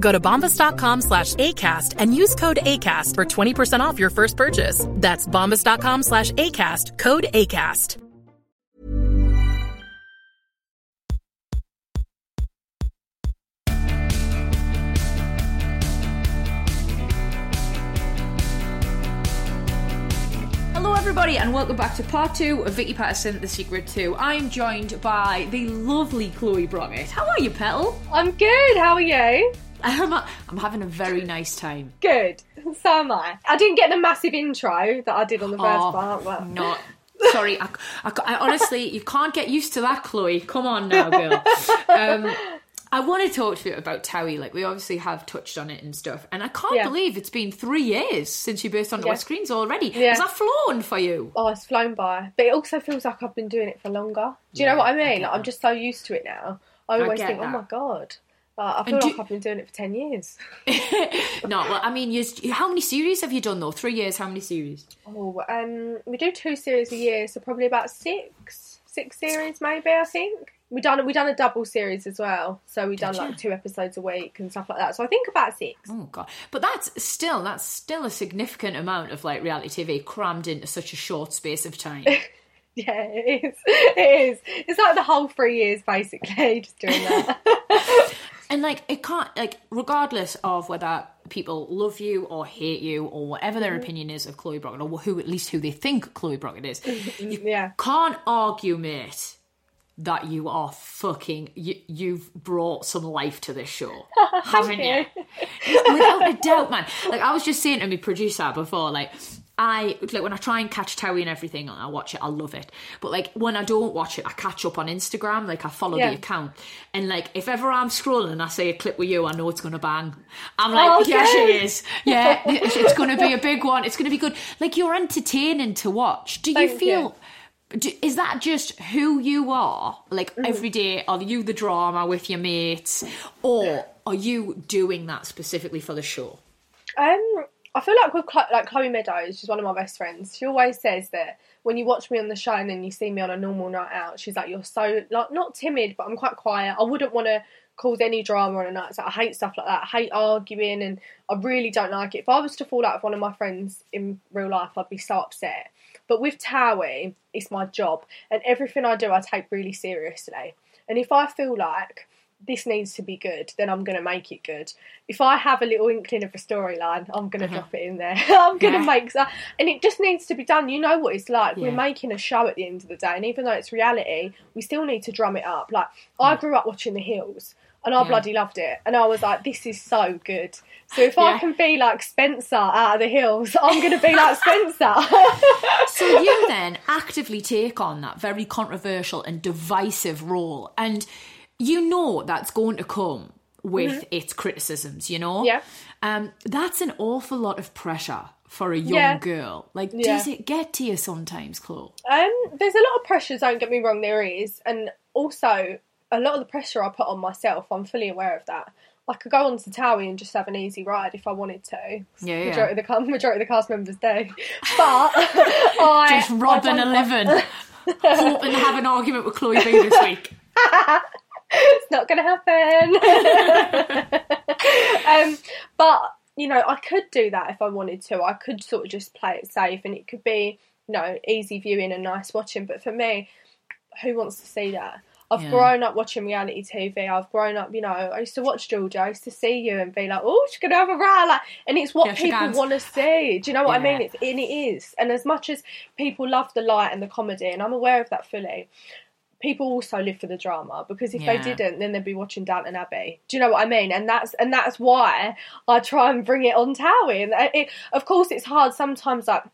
Go to bombas.com slash ACAST and use code ACAST for 20% off your first purchase. That's bombas.com slash ACAST, code ACAST. Hello, everybody, and welcome back to part two of Vicky Pattison, The Secret 2. I'm joined by the lovely Chloe Brockett. How are you, Petal? I'm good. How are you? I'm, I'm having a very nice time. Good. So am I. I didn't get the massive intro that I did on the first Oh, part. But... Not. Sorry, I, I, I honestly, you can't get used to that, Chloe. Come on now, girl. Um, I want to talk to you about Towie. Like, we obviously have touched on it and stuff. And I can't Yeah. believe it's been three years since you burst onto Yeah. our screens already. Yeah. Is that flown for you? Oh, it's flown by. But it also feels like I've been doing it for longer. Do you Yeah, know what I I mean? get Like, I'm just so used to it now. I always get think, oh my god. Like, I feel like I've been doing it for 10 years. No, well, I mean, how many series have you done, though? Three years, how many series? Oh, um, we do two series a year, so probably about six, six series maybe. I think we done we done a double series as well, so we've done like two episodes a week and stuff like that. So I think about six. Oh god! But that's still that's still a significant amount of like reality TV crammed into such a short space of time. Yeah, it is. It is. It's like the whole three years basically, just doing that. And like it can't like regardless of whether people love you or hate you or whatever their mm. opinion is of Chloe Brockett or who at least who they think Chloe Brockett is, you yeah. can't argue, mate. That you are fucking you, you've brought some life to this show, haven't you? Without a doubt, man. Like I was just saying to my producer before, like I like when I try and catch Terry and everything, and I watch it, I love it. But like when I don't watch it, I catch up on Instagram, like I follow Yeah. the account, and like if ever I'm scrolling and I see a clip with you, I know it's gonna bang. I'm like, Oh, yeah, she is. Yeah, it's, it's gonna be a big one. It's gonna be good. Like you're entertaining to watch. Do you Thank feel? you. Do, is that just who you are? Like Mm. every day, are you the drama with your mates, or are you doing that specifically for the show? Um, I feel like with Chlo- like Chloe Meadows, she's one of my best friends. She always says that when you watch me on the show and then you see me on a normal night out, she's like, "You're so like not timid, but I'm quite quiet. I wouldn't want to cause any drama on a night. So I hate stuff like that. I hate arguing, and I really don't like it. If I was to fall out with one of my friends in real life, I'd be so upset. But with Towie, it's my job, and everything I do, I take really seriously. And if I feel like this needs to be good, then I'm going to make it good. If I have a little inkling of a storyline, I'm going to uh-huh. drop it in there. I'm going to Yeah. make that, and it just needs to be done. You know what it's like. Yeah. We're making a show at the end of the day, and even though it's reality, we still need to drum it up. Like I grew up watching The Hills. And I Yeah. bloody loved it. And I was like, this is so good. So if I can be like Spencer out of the hills, I'm going to be like Spencer. So you then actively take on that very controversial and divisive role, and you know that's going to come with its criticisms. You know, Mm-hmm. Yeah. Um, that's an awful lot of pressure for a young Yeah. girl. Like, Yeah. does it get to you sometimes, Chloe? Um, there's a lot of pressure. Don't get me wrong, there is, and also a lot of the pressure I put on myself. I'm fully aware of that. I could go on to Towie and just have an easy ride if I wanted to. Yeah, yeah. Majority of the majority of the cast members do, but I Just robbing a living, hoping to have an argument with Chloe B this week. it's not going to happen. um, but you know, I could do that if I wanted to. I could sort of just play it safe, and it could be you know easy viewing and nice watching. But for me, who wants to see that? I've Yeah. grown up watching reality TV. I've grown up, you know, I used to watch Georgia. I used to see you and be like, oh, she's going to have a row. Like, and it's what Yeah, people want to see. Do you know what I mean? It's, and it is. And as much as people love the light and the comedy, and I'm aware of that fully, people also live for the drama because if Yeah. they didn't then they'd be watching Downton Abbey. Do you know what I mean? And that's and that's why I try and bring it on Towie and it, of course it's hard sometimes like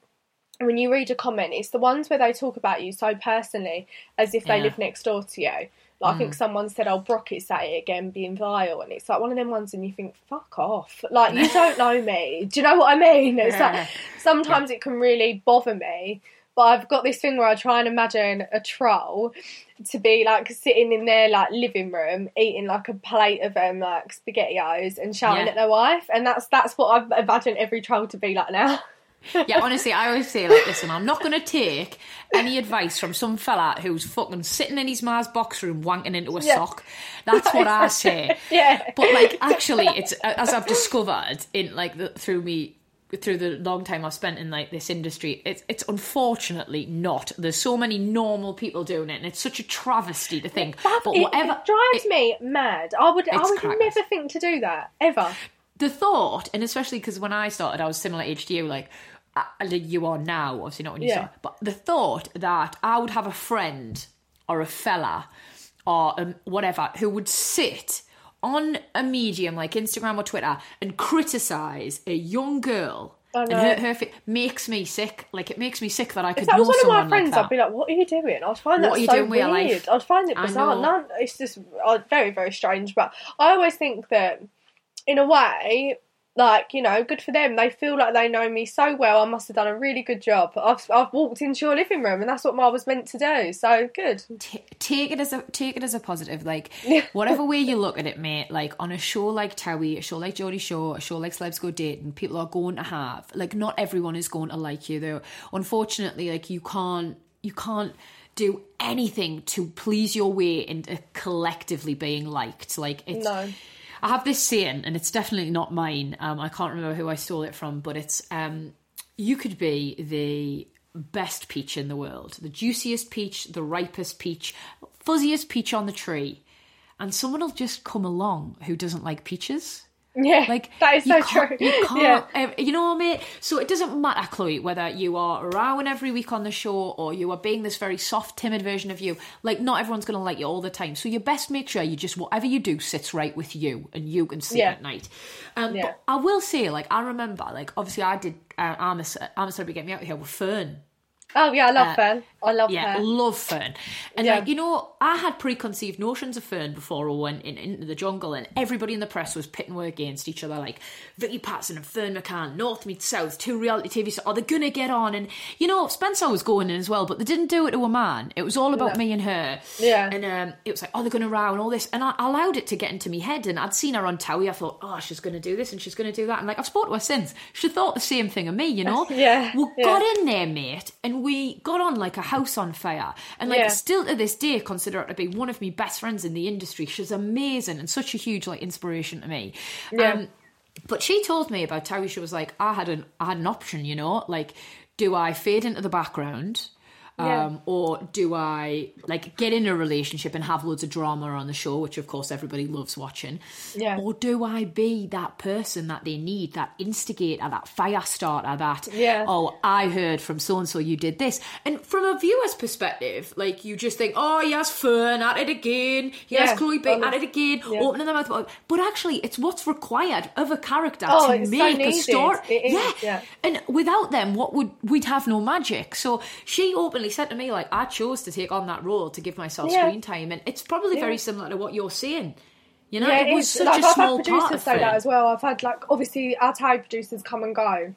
when you read a comment it's the ones where they talk about you so personally as if they Yeah. live next door to you. Like I think mm. someone said oh Brockett's at it again being vile and it's like one of them ones and you think fuck off. Like you don't know me. Do you know what I mean? It's like sometimes it can really bother me but I've got this thing where I try and imagine a troll to be like sitting in their like living room eating like a plate of um like spaghettios and shouting Yeah. at their wife and that's that's what I imagine every troll to be like now. yeah, honestly, I always say like, listen, I'm not going to take any advice from some fella who's fucking sitting in his ma's box room wanking into a Yeah. sock. That's what I say. Yeah. But like, actually, it's as I've discovered in like the, through me through the long time I've spent in like this industry, it's it's unfortunately not. There's so many normal people doing it, and it's such a travesty to think. But it, whatever it drives it- me mad. I would I would crackers. never think to do that ever. the thought, and especially because when I started, I was similar age to you, like uh, you are now, obviously not when you Yeah. started, but the thought that I would have a friend or a fella or um, whatever who would sit on a medium like Instagram or Twitter and criticize a young girl. I And her, her fi- makes me sick. Like it makes me sick that I could If that know was one of my friends, like. I'd be like, "What are you doing?" I'd find What that so doing weird. I'd find it bizarre. None, it's just uh, very, very strange. But I always think that, in a way, like you know, good for them. They feel like they know me so well. I must have done a really good job. I've I've walked into your living room, and that's what I was meant to do. So good. T- take it as a take it as a positive. Like whatever way you look at it, mate. Like on a show like Towie, a show like Geordie Shore, a show like Celebs Go Dating, people are going to have like not everyone is going to like you though. Unfortunately, like you can't you can't do anything to please your way into collectively being liked. Like it's No. I have this saying, and it's definitely not mine. Um, I can't remember who I stole it from, but it's um, you could be the best peach in the world, the juiciest peach, the ripest peach, fuzziest peach on the tree, and someone will just come along who doesn't like peaches. Yeah, Like that is you so true. You can't, Yeah. ev- you know what I mean? So it doesn't matter, Chloe, whether you are rowing every week on the show or you are being this very soft, timid version of you. Like, not everyone's going to like you all the time. So you best make sure you just whatever you do sits right with you and you can sleep Yeah. at night. Um, Yeah. But I will say, like, I remember, like, obviously, I did. Uh, I'm a, I'm a celebrity get me out here with Ferne. Oh yeah, I love Ferne. I love Yeah, her. love Ferne. And Yeah. like, you know, I had preconceived notions of Ferne before I went in, into the jungle and everybody in the press was pitting her against each other, like Vicky Pattison and Ferne McCann, North meets South, two reality TV stars, are they gonna get on? And you know, Spencer was going in as well, but they didn't do it to a man. It was all about me and her. Yeah. And um, it was like, oh, they're gonna row and all this. And I allowed it to get into my head and I'd seen her on Towie, I thought, oh, she's gonna do this and she's gonna do that. And like I've spoken to her since. She thought the same thing of me, you know? Yeah, We yeah. got in there, mate, and we got on like a house on fire. And like Yeah. still to this day consider her to be one of my best friends in the industry. She's amazing and such a huge like inspiration to me. Yeah. Um, but she told me about how She was like, I had an I had an option, you know, like, do I fade into the background? Yeah. Um, or do I like get in a relationship and have loads of drama on the show, which of course everybody loves watching? Yeah. Or do I be that person that they need, that instigator, that fire starter, that Yeah. oh, I heard from so and so you did this. And from a viewer's perspective, like you just think, oh, yes, Ferne at it again. Yes, Yeah. Chloe Bate at it again. Yeah. Opening their mouth. But actually, it's what's required of a character Oh, to it's so make a story. Yeah. yeah. And without them, what would we'd have no magic? So she openly said to me, like, I chose to take on that role to give myself Yeah. screen time, and it's probably very similar to what you're saying. You know, Yeah, it was such like, a I've small had part producers of say that as well. I've had like obviously our Thai producers come and go.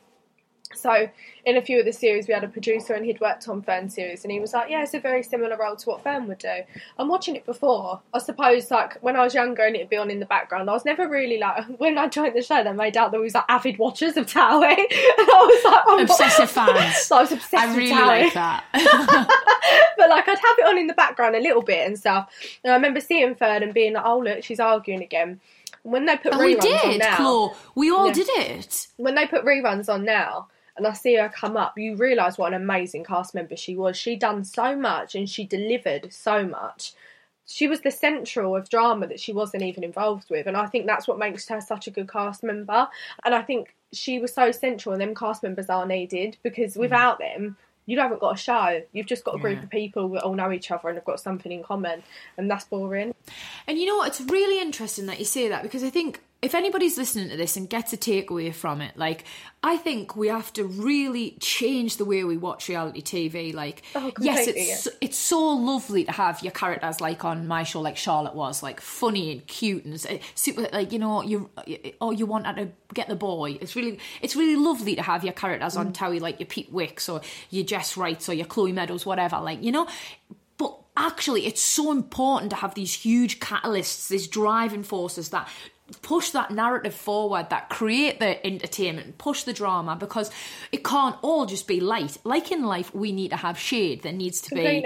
So in a few of the series, we had a producer and he'd worked on Ferne series, and he was like, "Yeah, it's a very similar role to what Ferne would do." I'm watching it before. I suppose like when I was younger and it'd be on in the background. I was never really like when I joined the show. They made out that we was like avid watchers of Towie, and I was like oh, I'm Obsessive fans. So I was obsessed I really like that. but like I'd have it on in the background a little bit and stuff. And I remember seeing Ferne and being like, "Oh look, she's arguing again." When they put And we reruns on now, Chloe. We all Yeah. did it. when they put reruns on now, and I see her come up, you realise what an amazing cast member she was. She done so much and she delivered so much. she was the central of drama that she wasn't even involved with, and I think that's what makes her such a good cast member. And I think she was so central, and them cast members are needed because Mm. without them. You haven't got a show. You've just got a group Yeah. of people that all know each other and have got something in common, and that's boring. And you know what? It's really interesting that you say that because I think if anybody's listening to this and gets a takeaway from it, like I think we have to really change the way we watch reality TV. Like, Oh, yes, it's yeah. it's so lovely to have your characters like on my show, like Charlotte was, like funny and cute and super. Like you know, you or you want her to get the boy. It's really it's really lovely to have your characters Mm. on Towie, like your Pete Wicks or your Jess Wrights or your Chloe Meadows, whatever. Like you know, but actually, it's so important to have these huge catalysts, these driving forces that push that narrative forward, that create the entertainment, push the drama, because it can't all just be light. Like in life, we need to have shade. There needs to be.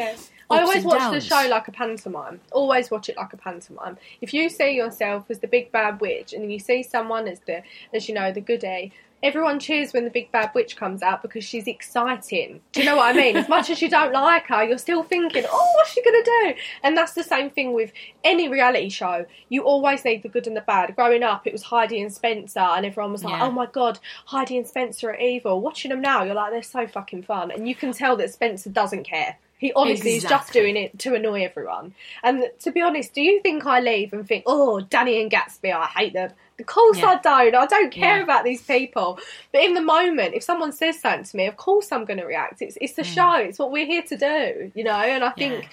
I always watch downs. the show like a pantomime. Always watch it like a pantomime. If you see yourself as the big bad witch, and then you see someone as the, as you know, the goodie, everyone cheers when the big bad witch comes out because she's exciting. Do you know what I mean? as much as you don't like her, you're still thinking, oh, what's she gonna do? And that's the same thing with any reality show. You always need the good and the bad. Growing up, it was Heidi and Spencer, and everyone was like, Yeah. oh my god, Heidi and Spencer are evil. Watching them now, you're like, they're so fucking fun, and you can tell that Spencer doesn't care. He honestly is just doing it to annoy everyone. And to be honest, do you think I leave and think, oh, Danny and Gatsby, I hate them? Of course Yeah. I don't. I don't care Yeah. about these people. But in the moment, if someone says something to me, of course I'm going to react. It's it's the show. It's what we're here to do, you know. And I think Mm. Yeah.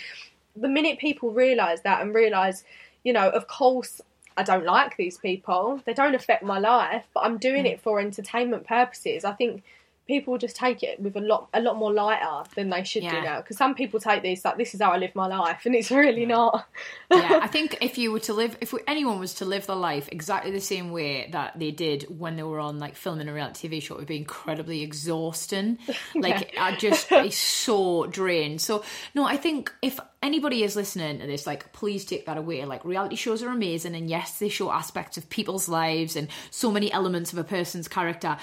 the minute people realise that and realise, you know, of course. I don't like these people. They don't affect my life, but I'm doing Mm. it for entertainment purposes. I think people just take it with a lot a lot more lighter than they should do now because some people take this like this is how I live my life and it's really not. yeah, I think if you were to live, if anyone was to live their life exactly the same way that they did when they were on like filming a reality TV show, it would be incredibly exhausting. Like, I'd just be so drained. So, no, I think if anybody is listening to this, like, please take that away. Like, reality shows are amazing, and yes, they show aspects of people's lives and so many elements of a person's character,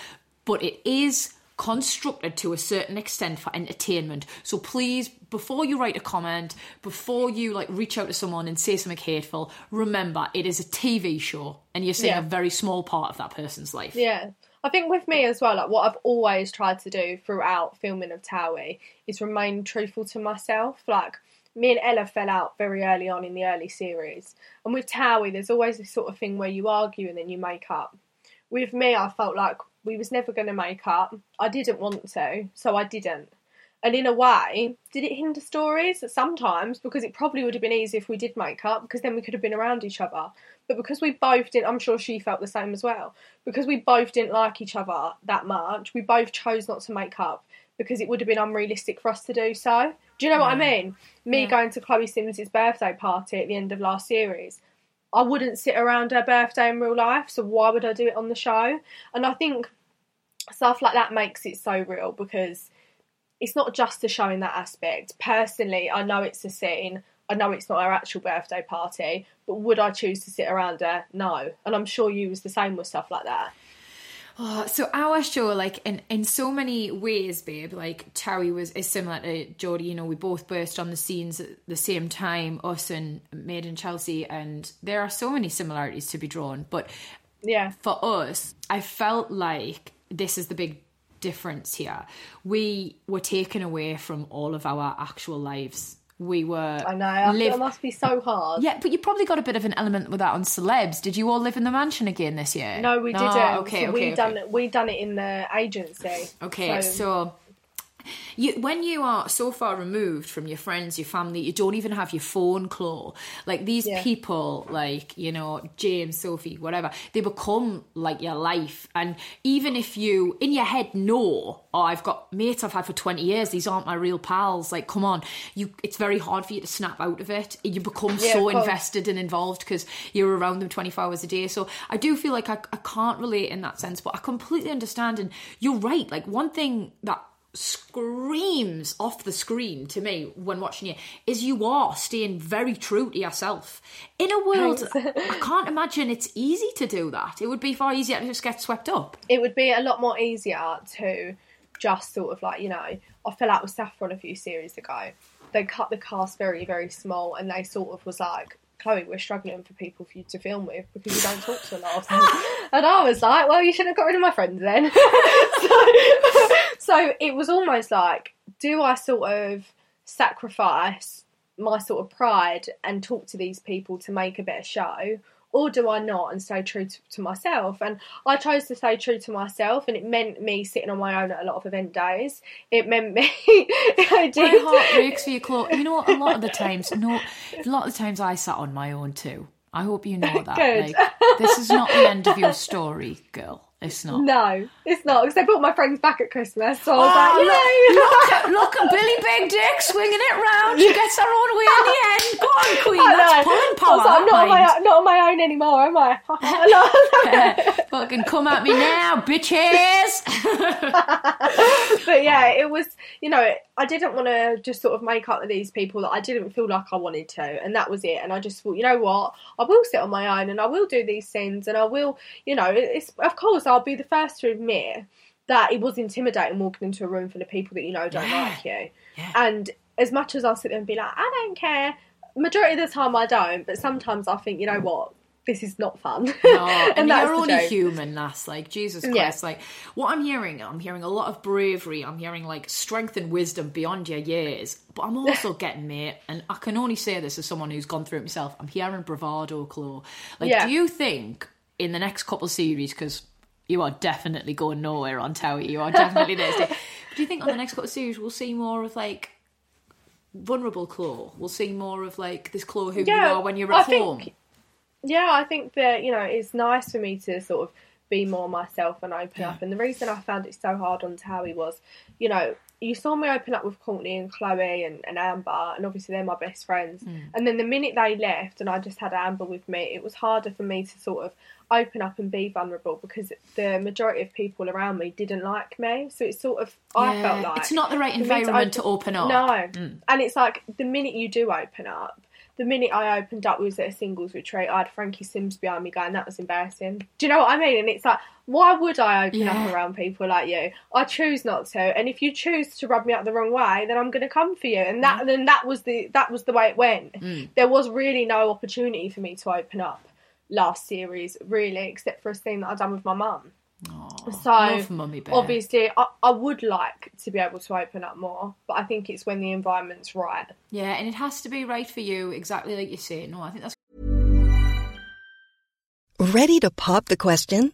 but it is constructed to a certain extent for entertainment. So please, before you write a comment, before you like reach out to someone and say something hateful, remember it is a TV show and you're seeing Yeah. a very small part of that person's life. Yeah. I think with me as well, like what I've always tried to do throughout filming of Towie is remain truthful to myself. Like me and Ella fell out very early on in the early series. And with Towie there's always this sort of thing where you argue and then you make up. With me I felt like we was never gonna make up. I didn't want to, so I didn't. And in a way, did it hinder stories? Sometimes, because it probably would have been easier if we did make up, because then we could have been around each other. But because we both didn't, I'm sure she felt the same as well. Because we both didn't like each other that much, we both chose not to make up because it would have been unrealistic for us to do so. Do you know what I mean? Me going to Chloe Sims' birthday party at the end of last series, I wouldn't sit around her birthday in real life, so why would I do it on the show? And I think stuff like that makes it so real because it's not just the show in that aspect. Personally, I know it's a scene. I know it's not her actual birthday party, but would I choose to sit around her? No. And I'm sure you was the same with stuff like that. Oh, so our show, like in in so many ways, babe, like Terry was is similar to Geordie. You know, we both burst on the scenes at the same time, us and Made in Chelsea, and there are so many similarities to be drawn. But Yeah. for us, I felt like this is the big difference here. We were taken away from all of our actual lives. We were I know. I live- it must be so hard. yeah, but you probably got a bit of an element with that on celebs. Did you all live in the mansion again this year? No, we didn't. Okay, So okay, we okay. done it. We done it in the agency. Okay, so, you, when you are so far removed from your friends, your family, you don't even have your phone, Claw. Like these Yeah. people, like you know James, Sophie, whatever, they become like your life. And even if you in your head know, oh, I've got mates I've had for twenty years, these aren't my real pals. Like, come on, you. It's very hard for you to snap out of it. You become Yeah, so invested and involved because you're around them twenty four hours a day. So I do feel like I, I can't relate in that sense, but I completely understand. And you're right. Like one thing that screams off the screen to me when watching you is you are staying very true to yourself in a world i can't imagine it's easy to do that it would be far easier to just get swept up it would be a lot more easier to just sort of like you know I fell out with Saffron a few series ago. they cut the cast very very small, and they sort of was like. Chloe, we're struggling for people for you to film with because you don't talk to a lot of them. and I was like, well, you should have got rid of my friends then. so, so it was almost like, do I sort of sacrifice my sort of pride and talk to these people to make a better show? Or do I not and stay true to, to myself? And I chose to stay true to myself, and it meant me sitting on my own at a lot of event days. It meant me. I My did. heart breaks for you, Chloe. You know what? A lot of the times, no, a lot of the times I sat on my own too. I hope you know that. Like, this is not the end of your story, girl. It's not. No, it's not because they brought my friends back at Christmas, so I was Oh, like, look, yay! look, at, look at Billy Big Dick swinging it round. She gets her own way in the end. Go on, Queen. I That's know. pulling power. I'm not on, my, not on my own anymore, am I? No. Fucking come at me now, bitches. but yeah, it was, you know, I didn't want to just sort of make up with these people that I didn't feel like I wanted to, and that was it. And I just thought, you know what, I will sit on my own and I will do these things, and I will, you know, it's of course I'll be the first to admit that it was intimidating walking into a room full of people that you know don't Yeah. like you, and as much as I'll sit there and be like, I don't care. Majority of the time I don't, but sometimes I think, you know what, this is not fun. No, and, that's you're only joke. human, That's like Jesus Yeah. Christ. Like what I'm hearing, I'm hearing a lot of bravery. I'm hearing like strength and wisdom beyond your years. But I'm also getting mate, and I can only say this as someone who's gone through it myself. I'm hearing bravado, Chloe. Like, Yeah. do you think in the next couple series, because you are definitely going nowhere on Towie, you are definitely there. Do you think on the next couple of series we'll see more of like vulnerable Claw? We'll see more of like this Claw who you are when you're I at think- home. Yeah, I think that you know it's nice for me to sort of be more myself and open up. And the reason I found it so hard on Towie was, you know, you saw me open up with Courtney and Chloe and, and Amber, and obviously they're my best friends. Hmm. And then the minute they left, and I just had Amber with me, it was harder for me to sort of open up and be vulnerable because the majority of people around me didn't like me. So it's sort of I felt like it's not the right me to environment to open up. No, hmm. and it's like the minute you do open up, the minute I opened up, we was at a singles retreat. I had Frankie Sims behind me going, that was embarrassing. Do you know what I mean? And it's like, why would I open Yeah. up around people like you? I choose not to. And if you choose to rub me up the wrong way, then I'm going to come for you. And that, then that was the that was the way it went. Mm. There was really no opportunity for me to open up last series, really, except for a scene that I done with my mum. So love Mummy Bear. obviously, I, I would like to be able to open up more, but I think it's when the environment's right. Yeah, and it has to be right for you, exactly like you say. No, I think that's Ready to pop the question?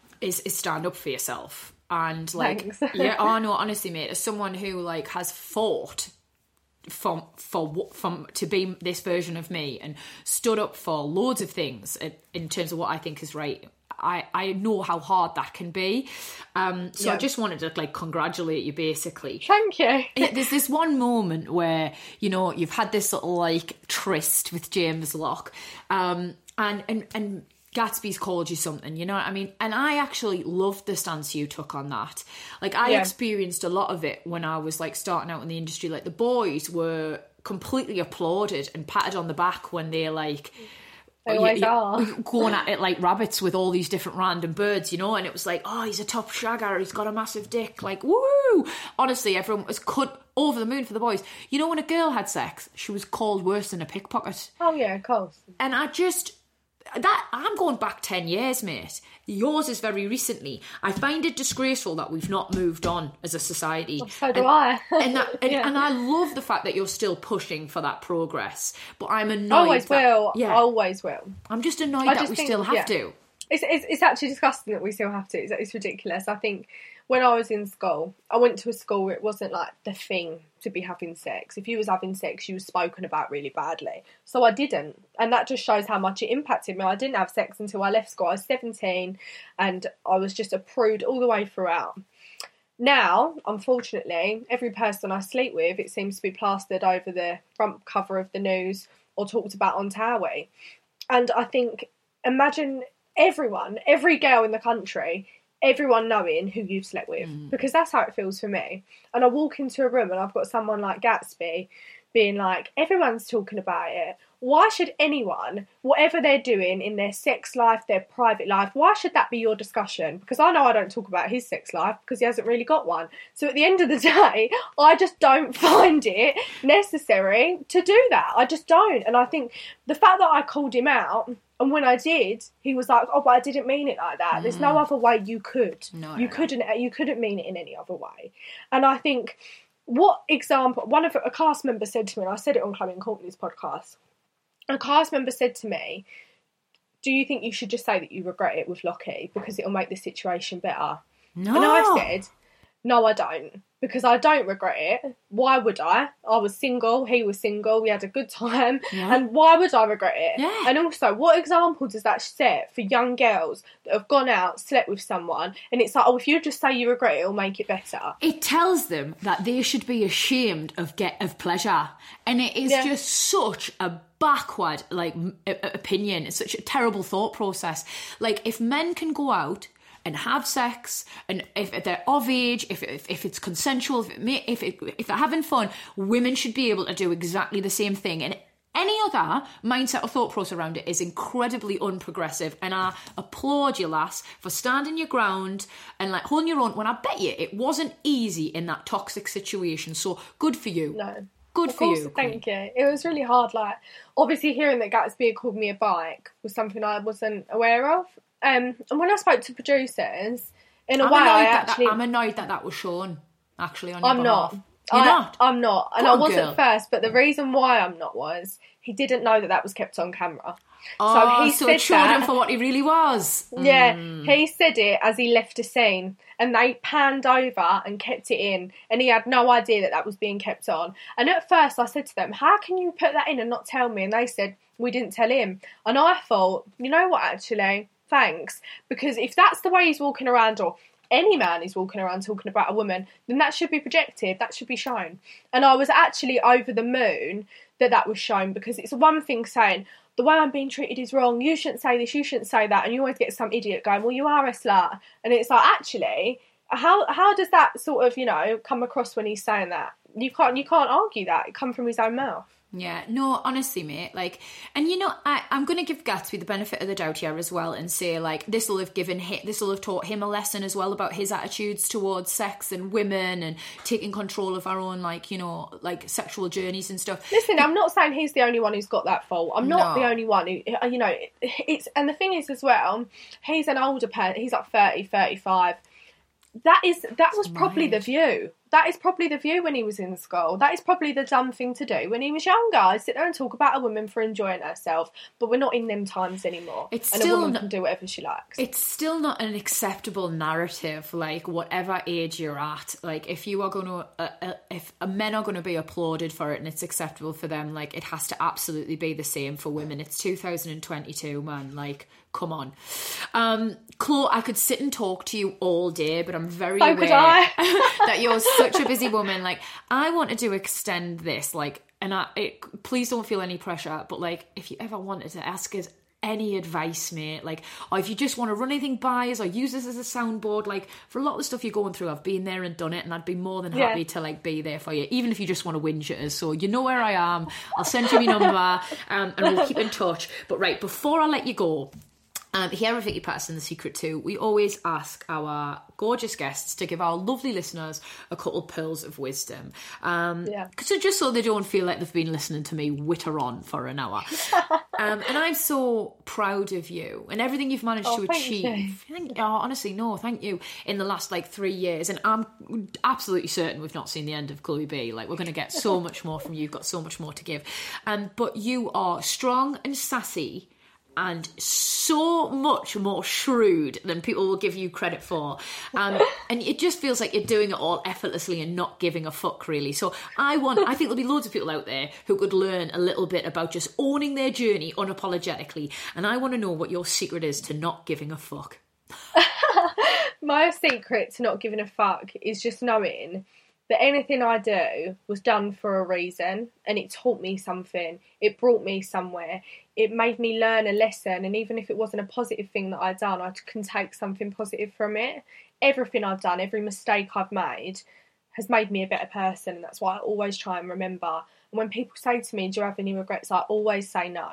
is, is stand up for yourself. And like, yeah, oh no, honestly, mate, as someone who like has fought from for from to be this version of me and stood up for loads of things in, terms of what I think is right. I, I know how hard that can be. Um, so I just wanted to like congratulate you basically. Thank you. There's this one moment where you know you've had this little like tryst with James Lock, um, and and and Gatsby's called you something, you know what I mean? And I actually loved the stance you took on that. Like I Yeah. experienced a lot of it when I was like starting out in the industry. Like the boys were completely applauded and patted on the back when they're like They you- you- are. going at it like rabbits with all these different random birds, you know, and it was like, oh, he's a top shagger, he's got a massive dick, like, woo! Honestly, everyone was cut over the moon for the boys. You know, when a girl had sex, she was called worse than a pickpocket. Oh yeah, of course. And I just, that I'm going back 10 years, mate. Yours is very recently. I find it disgraceful that we've not moved on as a society. so do and, I. and, that, and, Yeah. and I love the fact that you're still pushing for that progress. But I'm annoyed. always that- will. Yeah. always will. I'm just annoyed I that just we think- still have yeah. to. It's, it's it's actually disgusting that we still have to. It's, it's ridiculous. I think when I was in school, I went to a school where it wasn't like the thing to be having sex. If you was having sex, you was spoken about really badly. So I didn't, and that just shows how much it impacted me. I didn't have sex until I left school. I was seventeen, and I was just a prude all the way throughout. Now, unfortunately, every person I sleep with, it seems to be plastered over the front cover of the news or talked about on Towie. And I think, imagine everyone, every girl in the country, everyone knowing who you've slept with, mm. because that's how it feels for me. And I walk into a room and I've got someone like Gatsby being like, everyone's talking about it. Why should anyone, whatever they're doing in their sex life, their private life, why should that be your discussion? Because I know I don't talk about his sex life because he hasn't really got one. So at the end of the day, I just don't find it necessary to do that. I just don't. And I think the fact that I called him out, and when I did, he was like, "Oh, but I didn't mean it like that. There's no mm. other way you could. No, you couldn't. You couldn't mean it in any other way." And I think what example? One of a cast member said to me, and I said it on Chloe and Courtney's podcast. A cast member said to me, "Do you think you should just say that you regret it with Lockie because it'll make the situation better?" No. And I said, No, I don't. Because I don't regret it. Why would I? I was single, he was single, we had a good time. Yeah. And why would I regret it? Yeah. And also, what example does that set for young girls that have gone out, slept with someone, and it's like, oh, if you just say you regret it, it'll make it better. It tells them that they should be ashamed of get of pleasure, and it is Yeah. just such a backward like opinion. It's such a terrible thought process. Like if men can go out and have sex, and if they're of age, if if, if it's consensual, if it may, if it, if they're having fun, women should be able to do exactly the same thing. And any other mindset or thought process around it is incredibly unprogressive. And I applaud you, lass, for standing your ground and like holding your own. When I bet you it wasn't easy in that toxic situation. So good for you. No. Good Of for course, you. thank you. It was really hard. Like, obviously, hearing that Gatsby had called me a bike was something I wasn't aware of. Um, and when I spoke to producers, in a I'm way, I actually, that, I'm annoyed that that was shown. Actually, on I'm not. You're I, not. I'm not. And Go I on, was girl. at first, but the reason why I'm not was he didn't know that that was kept on camera. oh, he so said that. him for what he really was. Yeah, Mm. he said it as he left a scene, and they panned over and kept it in, and he had no idea that that was being kept on. And at first, I said to them, "How can you put that in and not tell me?" And they said, "We didn't tell him." And I thought, you know what, actually, thanks, because if that's the way he's walking around, or any man is walking around talking about a woman, then that should be projected, that should be shown. And I was actually over the moon that that was shown because it's one thing saying the way I'm being treated is wrong. You shouldn't say this. You shouldn't say that. And you always get some idiot going, "Well, you are a slut," and it's like actually. How how does that sort of you know come across when he's saying that? You can't you can't argue that it come from his own mouth. Yeah, no, honestly, mate. Like, and you know, I, I'm going to give Gatsby the benefit of the doubt here as well, and say like this will have given him, this will have taught him a lesson as well about his attitudes towards sex and women and taking control of our own like you know like sexual journeys and stuff. Listen, I'm not saying he's the only one who's got that fault. I'm not No. the only one who, uh, you know, it's, and the thing is as well, he's an older person, he's like 30, 35. That is, that was probably the view. That is probably the view when he was in school. That is probably the dumb thing to do when he was younger. I sit there and talk about a woman for enjoying herself, but we're not in them times anymore. It's and still a woman not- can do whatever she likes. It's still not an acceptable narrative, like whatever age you're at. Like if you are going to, uh, uh, if men are going to be applauded for it and it's acceptable for them, like it has to absolutely be the same for women. It's 2022, man. Like, come on. Um, Chloe, I could sit and talk to you all day, but I'm very So aware I. that you're such a busy woman. Like, I wanted to extend this, like, and I it, please don't feel any pressure, but like, if you ever wanted to ask us any advice, mate, like, or if you just want to run anything by us or use this as a soundboard, like, for a lot of the stuff you're going through, I've been there and done it, and I'd be more than Yeah. happy to like be there for you, even if you just want to whinge at us. So you know where I am. I'll send you my number, um, and we'll keep in touch. But right before I let you go. Um, here at Vicky Pattison, The Secret too, we always ask our gorgeous guests to give our lovely listeners a couple pearls of wisdom. Um, Yeah. So just so they don't feel like they've been listening to me witter on for an hour. Um, and I'm so proud of you and everything you've managed Oh, to thank achieve. you. Thank, oh, honestly, no, thank you. In the last like three years, and I'm absolutely certain we've not seen the end of Chloe B. Like we're going to get so much more from you. You've got so much more to give. Um, but you are strong and sassy. And so much more shrewd than people will give you credit for. Um, and it just feels like you're doing it all effortlessly and not giving a fuck, really. So I want, I think there'll be loads of people out there who could learn a little bit about just owning their journey unapologetically. And I want to know what your secret is to not giving a fuck. My secret to not giving a fuck is just knowing that anything I do was done for a reason and it taught me something. It brought me somewhere. It made me learn a lesson. And even if it wasn't a positive thing that I'd done, I can take something positive from it. Everything I've done, every mistake I've made has made me a better person. And that's why I always try and remember. And when people say to me, Do you have any regrets? I always say no.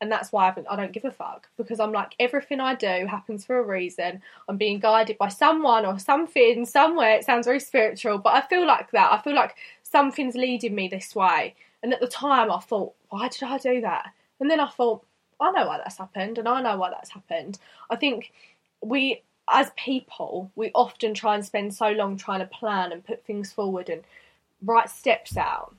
And that's why I, don't give a fuck because I'm like, everything I do happens for a reason. I'm being guided by someone or something, somewhere. It sounds very spiritual, but I feel like that. I feel like something's leading me this way. And at the time, I thought, why did I do that? And then I thought, I know why that's happened, and I know why that's happened. I think we, as people, we often try and spend so long trying to plan and put things forward and write steps out.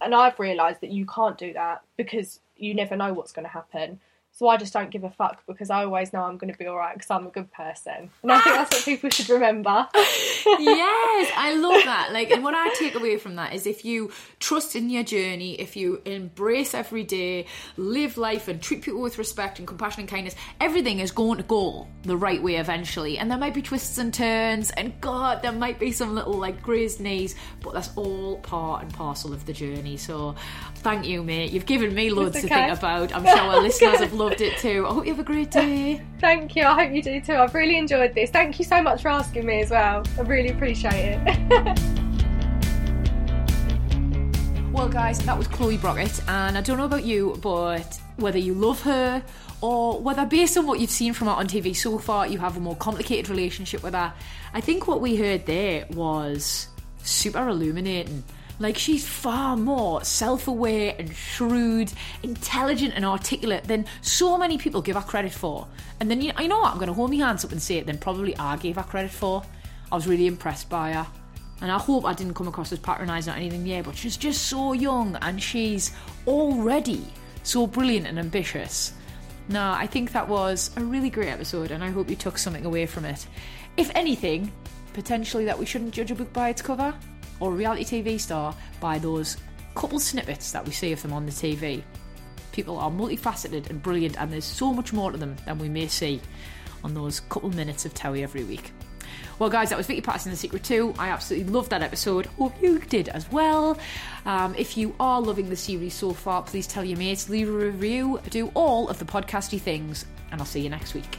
And I've realised that you can't do that because you never know what's going to happen. So I just don't give a fuck because I always know I'm going to be all right because I'm a good person. And I think that's what people should remember. yes, I love that. Like, and what I take away from that is if you trust in your journey, if you embrace every day, live life, and treat people with respect and compassion and kindness, everything is going to go the right way eventually. And there might be twists and turns, and God, there might be some little like grazed knees, but that's all part and parcel of the journey. So, thank you, mate. You've given me loads It's to think about. I'm sure our listeners have loved it too. I hope you have a great day. Thank you. I hope you do too. I've really enjoyed this. Thank you so much for asking me as well. I really appreciate it. Well, guys, that was Chloe Brockett, and I don't know about you, but whether you love her or whether, based on what you've seen from her on TV so far, you have a more complicated relationship with her, I think what we heard there was super illuminating. Like, she's far more self aware and shrewd, intelligent and articulate than so many people give her credit for. And then, you you know what? I'm going to hold my hands up and say it, then probably I gave her credit for. I was really impressed by her. And I hope I didn't come across as patronising or anything, yeah, but she's just so young and she's already so brilliant and ambitious. Now, I think that was a really great episode and I hope you took something away from it. If anything, potentially that we shouldn't judge a book by its cover or reality TV star by those couple snippets that we see of them on the TV. People are multifaceted and brilliant, and there's so much more to them than we may see on those couple minutes of telly every week. Well, guys, that was Vicky Pattison The Secret 2. I absolutely loved that episode. Hope you did as well. Um, if you are loving the series so far, please tell your mates, leave a review, do all of the podcasty things, and I'll see you next week.